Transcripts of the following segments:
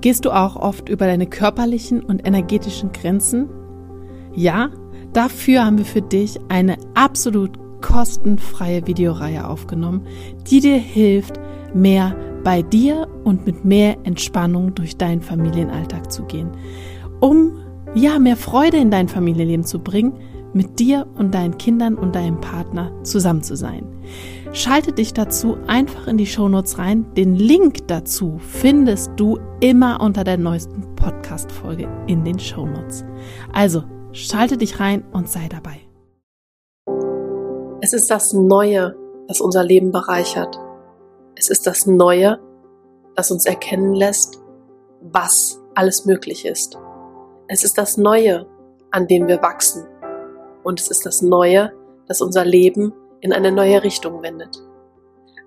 Gehst du auch oft über deine körperlichen und energetischen Grenzen? Ja, dafür haben wir für dich eine absolut kostenfreie Videoreihe aufgenommen, die dir hilft, mehr bei dir und mit mehr Entspannung durch deinen Familienalltag zu gehen, um ja mehr Freude in dein Familienleben zu bringen, mit dir und deinen Kindern und deinem Partner zusammen zu sein. Schalte dich dazu einfach in die Shownotes rein. Den Link dazu findest du immer unter der neuesten Podcast-Folge in den Shownotes. Also, schalte dich rein und sei dabei. Es ist das Neue, das unser Leben bereichert. Es ist das Neue, das uns erkennen lässt, was alles möglich ist. Es ist das Neue, an dem wir wachsen. Und es ist das Neue, das unser Leben in eine neue Richtung wendet.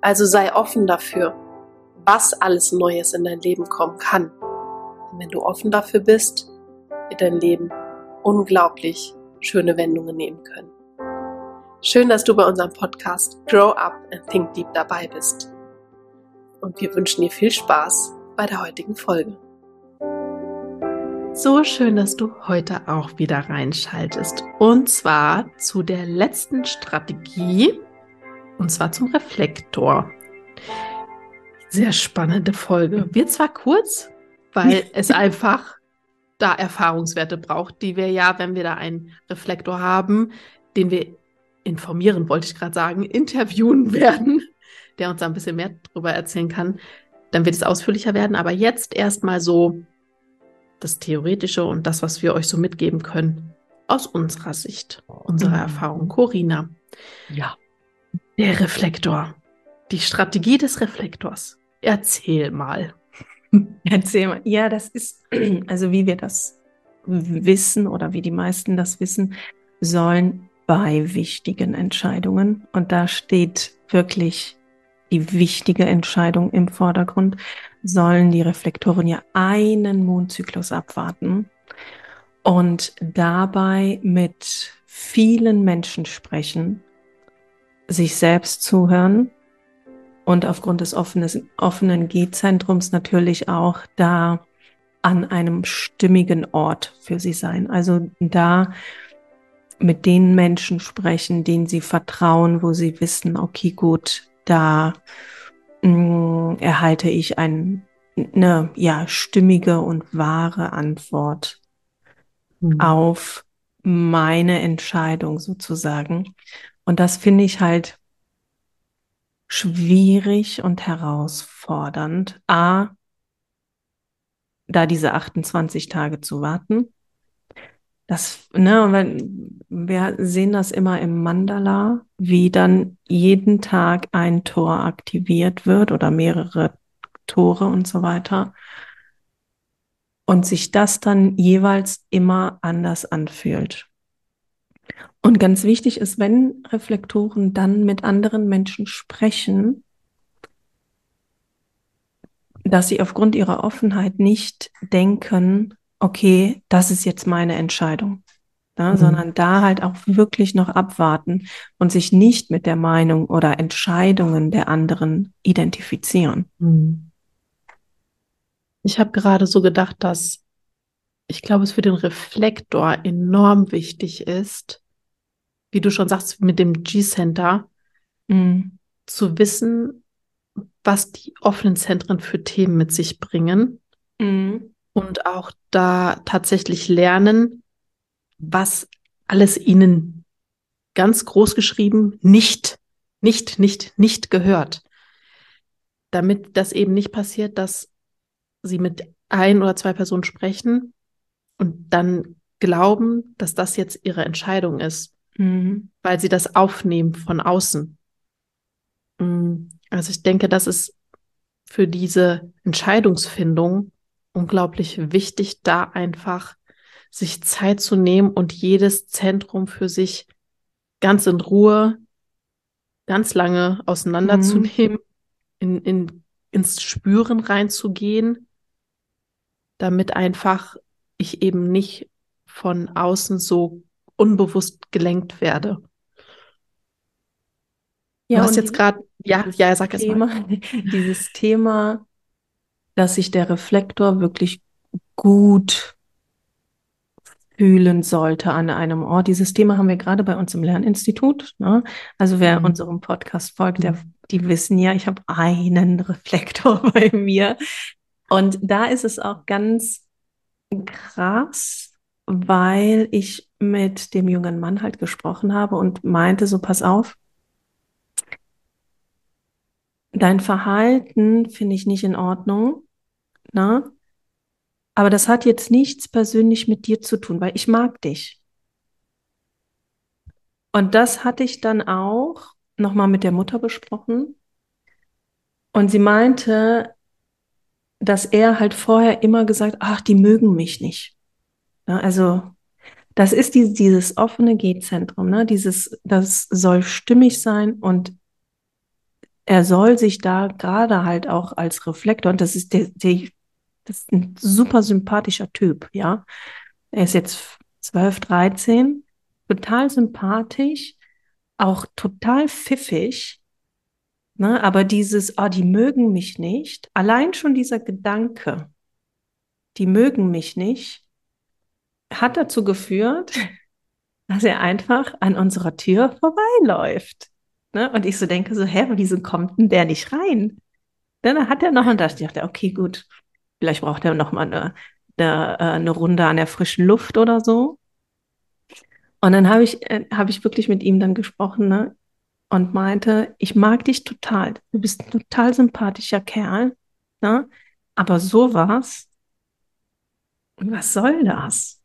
Also sei offen dafür, was alles Neues in dein Leben kommen kann. Denn wenn du offen dafür bist, wird dein Leben unglaublich schöne Wendungen nehmen können. Schön, dass du bei unserem Podcast Grow Up and Think Deep dabei bist. Und wir wünschen dir viel Spaß bei der heutigen Folge. So schön, dass du heute auch wieder reinschaltest. Und zwar zu der letzten Strategie, und zwar zum Reflektor. Sehr spannende Folge. Wird zwar kurz, weil es einfach da Erfahrungswerte braucht, die wir ja, wenn wir da einen Reflektor haben, den wir informieren, wollte ich gerade sagen, interviewen werden, der uns da ein bisschen mehr darüber erzählen kann. Dann wird es ausführlicher werden. Aber jetzt erstmal so das Theoretische und das, was wir euch so mitgeben können, aus unserer Sicht, unserer mhm. Erfahrung. Corina. Ja. Der Reflektor. Die Strategie des Reflektors. Erzähl mal. Erzähl mal. Ja, das ist, also wie wir das wissen oder wie die meisten das wissen, sollen bei wichtigen Entscheidungen. Und da steht wirklich die wichtige Entscheidung im Vordergrund. Sollen die Reflektoren ja einen Mondzyklus abwarten und dabei mit vielen Menschen sprechen, sich selbst zuhören und aufgrund des offenen, offenen G-Zentrums natürlich auch da an einem stimmigen Ort für sie sein. Also da mit den Menschen sprechen, denen sie vertrauen, wo sie wissen, okay, gut, da mh, mm, erhalte ich ein, eine ja stimmige und wahre Antwort mhm. auf meine Entscheidung sozusagen. Und das finde ich halt schwierig und herausfordernd. A, da diese 28 Tage zu warten das, ne, und wir sehen das immer im Mandala, wie dann jeden Tag ein Tor aktiviert wird oder mehrere Tore und so weiter. Und sich das dann jeweils immer anders anfühlt. Und ganz wichtig ist, wenn Reflektoren dann mit anderen Menschen sprechen, dass sie aufgrund ihrer Offenheit nicht denken, okay, das ist jetzt meine Entscheidung. Ja, mhm. Sondern da halt auch wirklich noch abwarten und sich nicht mit der Meinung oder Entscheidungen der anderen identifizieren. Mhm. Ich habe gerade so gedacht, dass ich glaube, es für den Reflektor enorm wichtig ist, wie du schon sagst, mit dem G-Center mhm. zu wissen, was die offenen Zentren für Themen mit sich bringen. Mhm und auch da tatsächlich lernen, was alles ihnen ganz groß geschrieben nicht, nicht, nicht, nicht gehört. Damit das eben nicht passiert, dass sie mit ein oder zwei Personen sprechen und dann glauben, dass das jetzt ihre Entscheidung ist, mhm. weil sie das aufnehmen von außen. Mm, also ich denke, das ist für diese Entscheidungsfindung unglaublich wichtig, da einfach sich Zeit zu nehmen und jedes Zentrum für sich ganz in Ruhe, ganz lange auseinanderzunehmen, mhm. in, in, ins Spüren reinzugehen, damit einfach ich eben nicht von außen so unbewusst gelenkt werde. Ja, du hast jetzt gerade, ja, ja, sag es mal. Dieses Thema dass sich der Reflektor wirklich gut fühlen sollte an einem Ort. Dieses Thema haben wir gerade bei uns im Lerninstitut. Ne? Also wer mhm. unserem Podcast folgt, der, mhm. die wissen ja, ich habe einen Reflektor bei mir. Und da ist es auch ganz krass, weil ich mit dem jungen Mann halt gesprochen habe und meinte, so pass auf, dein Verhalten finde ich nicht in Ordnung. Ne? Aber das hat jetzt nichts persönlich mit dir zu tun, weil ich mag dich. Und das hatte ich dann auch nochmal mit der Mutter besprochen. Und sie meinte, dass er halt vorher immer gesagt, ach, die mögen mich nicht. Ja, also das ist die, dieses offene G-Zentrum, ne? Dieses, das soll stimmig sein und er soll sich da gerade halt auch als Reflektor, und das ist der, der das ist ein super sympathischer Typ, ja. Er ist jetzt 12, 13, total sympathisch, auch total pfiffig. Ne? Aber dieses, oh, die mögen mich nicht, allein schon dieser Gedanke, die mögen mich nicht, hat dazu geführt, dass er einfach an unserer Tür vorbeiläuft. Ne? Und ich so denke so, hä, wieso kommt denn der nicht rein? Dann hat er noch und da dachte, okay, gut, Vielleicht braucht er noch mal eine, eine, äh, eine Runde an der frischen Luft oder so. Und dann habe ich, äh, habe ich wirklich mit ihm dann gesprochen ne? und meinte, ich mag dich total. Du bist ein total sympathischer Kerl. Ne? Aber sowas, was soll das?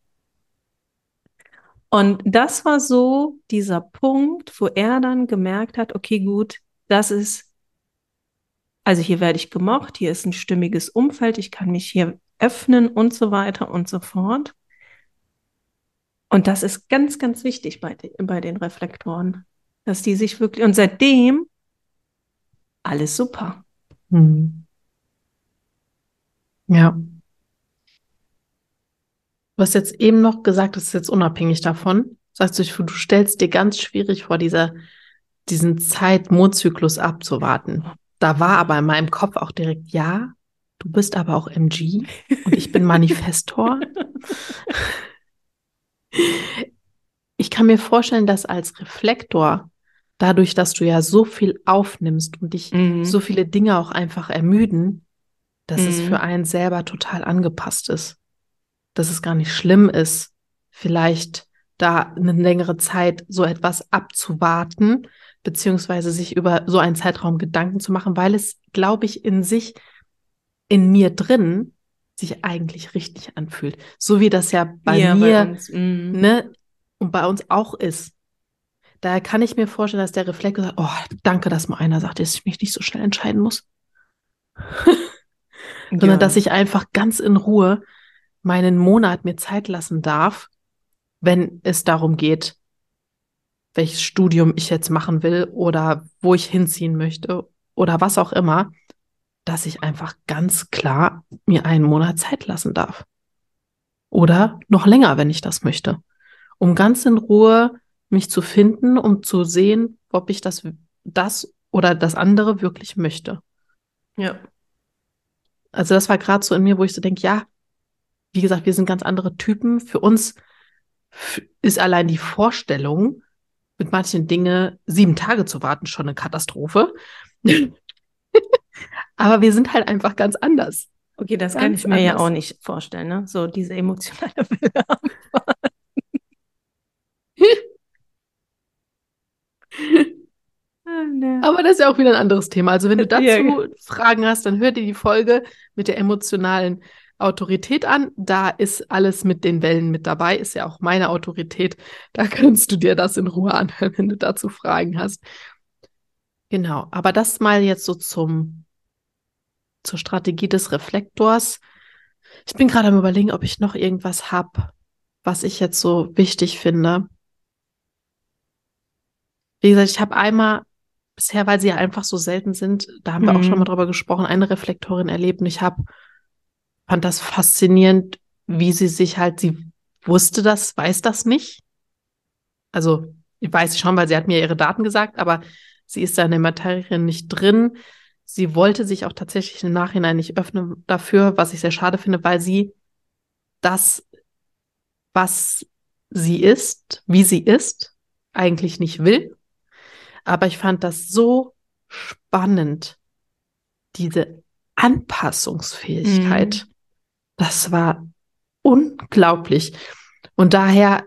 Und das war so dieser Punkt, wo er dann gemerkt hat, okay, gut, das ist also hier werde ich gemocht, hier ist ein stimmiges Umfeld, ich kann mich hier öffnen und so weiter und so fort. Und das ist ganz, ganz wichtig bei, bei den Reflektoren, dass die sich wirklich, und seitdem alles super. Hm. Ja. Du hast jetzt eben noch gesagt, das ist jetzt unabhängig davon, sagst du, du stellst dir ganz schwierig vor, dieser, diesen Zeit-Mondzyklus abzuwarten. Da war aber in meinem Kopf auch direkt, ja, du bist aber auch MG und ich bin Manifestor. ich kann mir vorstellen, dass als Reflektor, dadurch, dass du ja so viel aufnimmst und dich mhm. so viele Dinge auch einfach ermüden, dass mhm. es für einen selber total angepasst ist. Dass es gar nicht schlimm ist, vielleicht da eine längere Zeit so etwas abzuwarten, beziehungsweise sich über so einen Zeitraum Gedanken zu machen, weil es, glaube ich, in sich, in mir drin, sich eigentlich richtig anfühlt. So wie das ja bei ja, mir, bei uns, mm. ne, und bei uns auch ist. Daher kann ich mir vorstellen, dass der Reflex sagt, oh, danke, dass mal einer sagt, dass ich mich nicht so schnell entscheiden muss. Sondern ja. dass ich einfach ganz in Ruhe meinen Monat mir Zeit lassen darf, wenn es darum geht, welches Studium ich jetzt machen will oder wo ich hinziehen möchte oder was auch immer, dass ich einfach ganz klar mir einen Monat Zeit lassen darf. Oder noch länger, wenn ich das möchte. Um ganz in Ruhe mich zu finden, um zu sehen, ob ich das, das oder das andere wirklich möchte. Ja. Also das war gerade so in mir, wo ich so denke, ja, wie gesagt, wir sind ganz andere Typen. Für uns ist allein die Vorstellung, mit manchen Dingen sieben Tage zu warten schon eine Katastrophe. Aber wir sind halt einfach ganz anders. Okay, das ganz kann ich mir anders. ja auch nicht vorstellen, ne? So diese emotionale Welle. Aber das ist ja auch wieder ein anderes Thema. Also wenn du dazu ja. Fragen hast, dann hör dir die Folge mit der emotionalen Autorität an. Da ist alles mit den Wellen mit dabei, ist ja auch meine Autorität. Da kannst du dir das in Ruhe anhören, wenn du dazu Fragen hast. Genau, aber das mal jetzt so zum zur Strategie des Reflektors. Ich bin gerade am überlegen, ob ich noch irgendwas habe, was ich jetzt so wichtig finde. Wie gesagt, ich habe einmal bisher, weil sie ja einfach so selten sind, da haben wir mhm. auch schon mhm. mal drüber gesprochen, eine Reflektorin erlebt und ich habe fand das faszinierend, wie sie sich halt, sie wusste das, weiß das nicht. Also, ich weiß schon, weil sie hat mir ihre Daten gesagt, aber sie ist da in der Materie nicht drin. sie wollte sich auch tatsächlich im Nachhinein nicht öffnen dafür, was ich sehr schade finde, weil sie das, was sie ist, wie sie ist, eigentlich nicht will. Aber ich fand das so spannend, diese Anpassungsfähigkeit. Mhm. Das war unglaublich. Und daher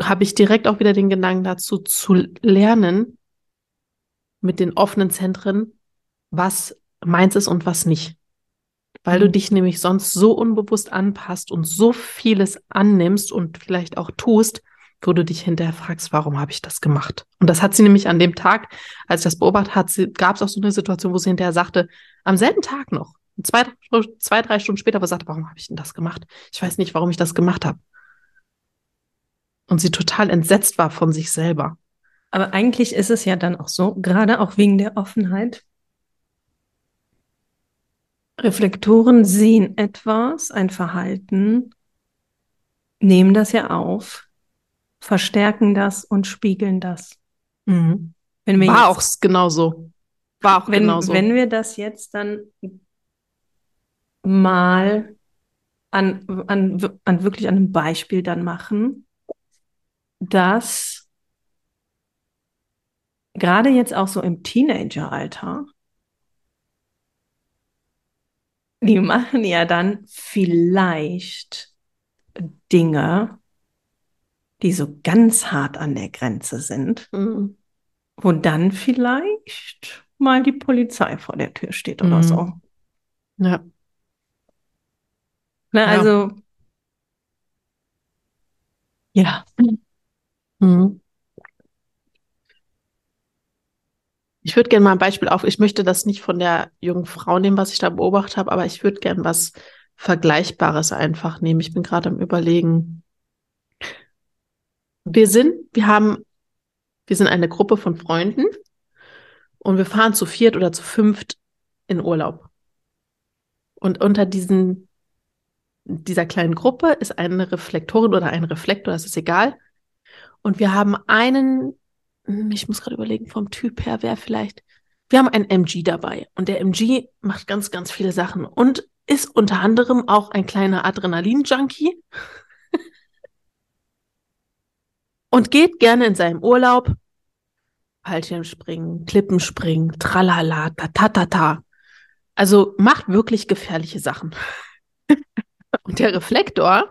habe ich direkt auch wieder den Gedanken dazu zu lernen, mit den offenen Zentren, was meins ist und was nicht. Weil mhm. du dich nämlich sonst so unbewusst anpasst und so vieles annimmst und vielleicht auch tust, wo du dich hinterher fragst, warum habe ich das gemacht? Und das hat sie nämlich an dem Tag, als ich das beobachtet hat, gab es auch so eine Situation, wo sie hinterher sagte, am selben Tag noch, zwei, zwei drei Stunden später, aber sagte, warum habe ich denn das gemacht? Ich weiß nicht, warum ich das gemacht habe. Und sie total entsetzt war von sich selber. Aber eigentlich ist es ja dann auch so, gerade auch wegen der Offenheit. Reflektoren sehen etwas, ein Verhalten, nehmen das ja auf, verstärken das und spiegeln das. Mhm. Wenn wir War auch genauso. War auch wenn, genauso. Wenn wir das jetzt dann mal an, an, an wirklich einem Beispiel dann machen, dass gerade jetzt auch so im Teenageralter, die machen ja dann vielleicht Dinge, die so ganz hart an der Grenze sind, mhm. wo dann vielleicht mal die Polizei vor der Tür steht oder mhm. so. Ja. Na, also, ja. Mhm. Ich würde gerne mal ein Beispiel auf. Ich möchte das nicht von der jungen Frau nehmen, was ich da beobachtet habe, aber ich würde gerne was Vergleichbares einfach nehmen. Ich bin gerade am Überlegen. Wir sind, wir haben, wir sind eine Gruppe von Freunden und wir fahren zu viert oder zu fünft in Urlaub. Und unter diesen, dieser kleinen Gruppe ist eine Reflektorin oder ein Reflektor, das ist egal. Und wir haben einen hm, ich muss gerade überlegen, vom Typ her, wer vielleicht. Wir haben einen MG dabei und der MG macht ganz, ganz viele Sachen und ist unter anderem auch ein kleiner Adrenalin-Junkie und geht gerne in seinem Urlaub Fallschirmspringen, Klippenspringen, tralala, tatatata. Also macht wirklich gefährliche Sachen. und der Reflektor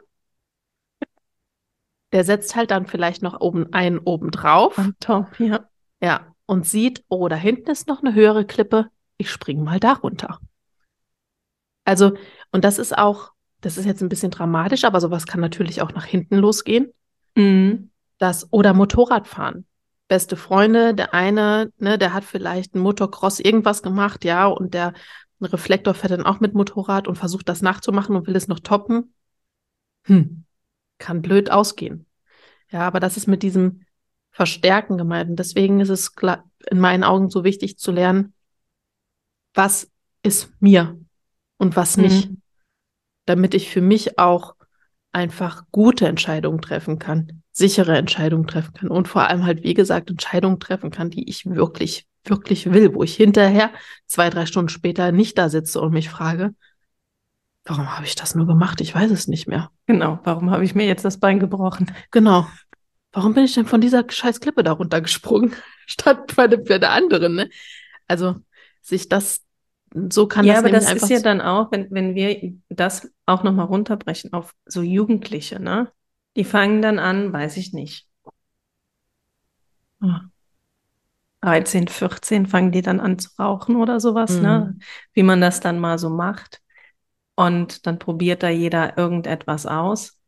der setzt halt dann vielleicht noch oben einen oben drauf. On top, ja. Ja. Und sieht, oh, da hinten ist noch eine höhere Klippe. Ich springe mal da runter. Also, und das ist auch, das ist jetzt ein bisschen dramatisch, aber sowas kann natürlich auch nach hinten losgehen. Mhm. Das, oder Motorradfahren. Beste Freunde, der eine, ne, der hat vielleicht ein Motocross irgendwas gemacht, ja, und der ein Reflektor fährt dann auch mit Motorrad und versucht das nachzumachen und will es noch toppen. Hm, kann blöd ausgehen. Ja, aber das ist mit diesem Verstärken gemeint. Und deswegen ist es in meinen Augen so wichtig zu lernen, was ist mir und was mhm. nicht, damit ich für mich auch einfach gute Entscheidungen treffen kann, sichere Entscheidungen treffen kann und vor allem halt, wie gesagt, Entscheidungen treffen kann, die ich wirklich, wirklich will, wo ich hinterher zwei, drei Stunden später nicht da sitze und mich frage, warum habe ich das nur gemacht? Ich weiß es nicht mehr. Genau, warum habe ich mir jetzt das Bein gebrochen? Genau. Warum bin ich denn von dieser scheiß Klippe da runtergesprungen, statt bei der, bei der anderen? Ne? Also sich das, so kann ja, das aber das ist ja dann auch, wenn, wenn wir das auch nochmal runterbrechen auf so Jugendliche, ne? Die fangen dann an, weiß ich nicht. 13, 14 fangen die dann an zu rauchen oder sowas, ne? mhm. ne? Wie man das dann mal so macht. Und dann probiert da jeder irgendetwas aus.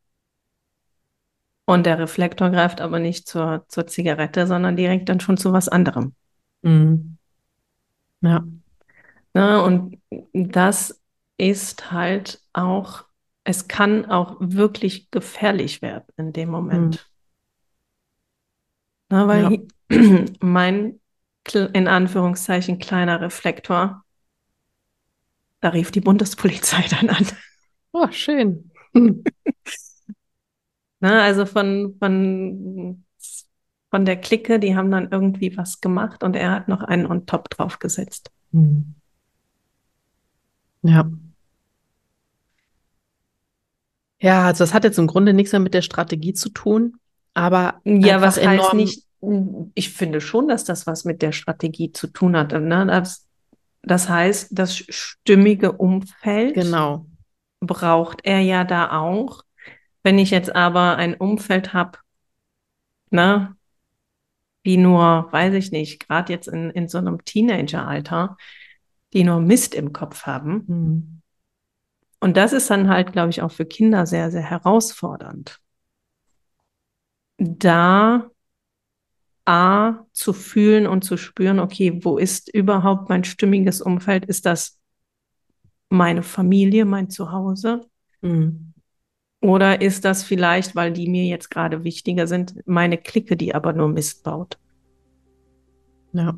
Und der Reflektor greift aber nicht zur, zur Zigarette, sondern direkt dann schon zu was anderem. Mhm. Ja. Ne, und das ist halt auch, es kann auch wirklich gefährlich werden in dem Moment. Mhm. Na, weil ja. mein in Anführungszeichen kleiner Reflektor da rief die Bundespolizei dann an. Oh, schön. Na, also von, von, von der Clique, die haben dann irgendwie was gemacht und er hat noch einen on top draufgesetzt. Hm. Ja. Ja, also das hat jetzt im Grunde nichts mehr mit der Strategie zu tun, aber Ja, was heißt nicht, ich finde schon, dass das was mit der Strategie zu tun hat. Ne? Das, das heißt, das stimmige Umfeld Genau. braucht er ja da auch. Wenn ich jetzt aber ein Umfeld habe, ne, die nur, weiß ich nicht, gerade jetzt in, in so einem Teenageralter, die nur Mist im Kopf haben. Hm. Und das ist dann halt, glaube ich, auch für Kinder sehr, sehr herausfordernd. Da A, zu fühlen und zu spüren, okay, wo ist überhaupt mein stimmiges Umfeld? Ist das meine Familie, mein Zuhause? Hm. Oder ist das vielleicht, weil die mir jetzt gerade wichtiger sind, meine Clique, die aber nur Mist baut? Ja.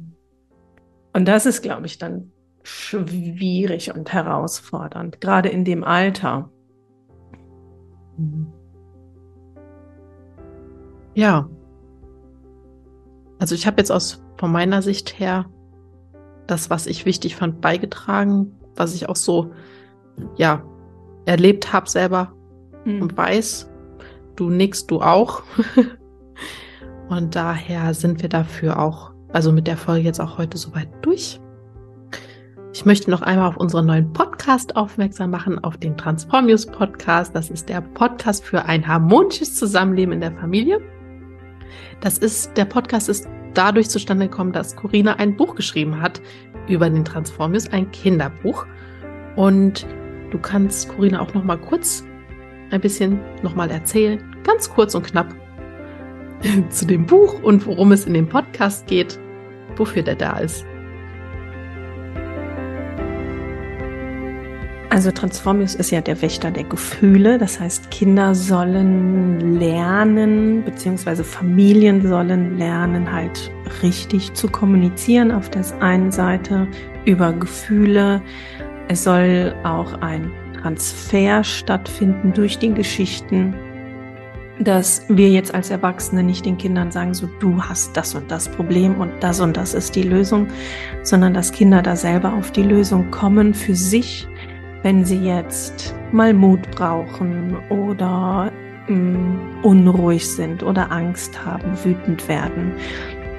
Und das ist, glaube ich, dann schwierig und herausfordernd, gerade in dem Alter. Mhm. Ja. Also ich habe jetzt aus von meiner Sicht her das, was ich wichtig fand, beigetragen, was ich auch so ja erlebt habe selber und weiß. Du nix, du auch. und daher sind wir dafür auch, also mit der Folge jetzt auch heute soweit durch. Ich möchte noch einmal auf unseren neuen Podcast aufmerksam machen, auf den Transformius Podcast. Das ist der Podcast für ein harmonisches Zusammenleben in der Familie. Das ist, der Podcast ist dadurch zustande gekommen, dass Corinna ein Buch geschrieben hat über den Transformius, ein Kinderbuch. Und du kannst Corinna auch noch mal kurz ein bisschen noch mal erzählen, ganz kurz und knapp zu dem Buch und worum es in dem Podcast geht, wofür der da ist. Also Transformius ist ja der Wächter der Gefühle. Das heißt, Kinder sollen lernen, beziehungsweise Familien sollen lernen, halt richtig zu kommunizieren auf der einen Seite über Gefühle. Es soll auch ein Transfer stattfinden durch die Geschichten, dass wir jetzt als Erwachsene nicht den Kindern sagen, so du hast das und das Problem und das und das ist die Lösung, sondern dass Kinder da selber auf die Lösung kommen für sich wenn sie jetzt mal Mut brauchen oder mh, unruhig sind oder Angst haben, wütend werden.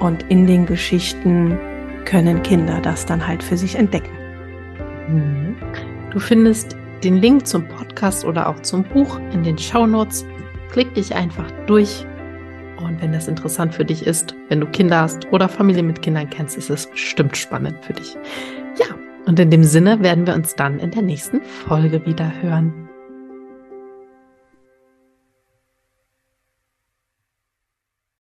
Und in den Geschichten können Kinder das dann halt für sich entdecken. Mhm. Du findest den Link zum Podcast oder auch zum Buch in den Show Notes. Klick dich einfach durch. Und wenn das interessant für dich ist, wenn du Kinder hast oder Familie mit Kindern kennst, ist es bestimmt spannend für dich. Ja, und in dem Sinne werden wir uns dann in der nächsten Folge wieder hören.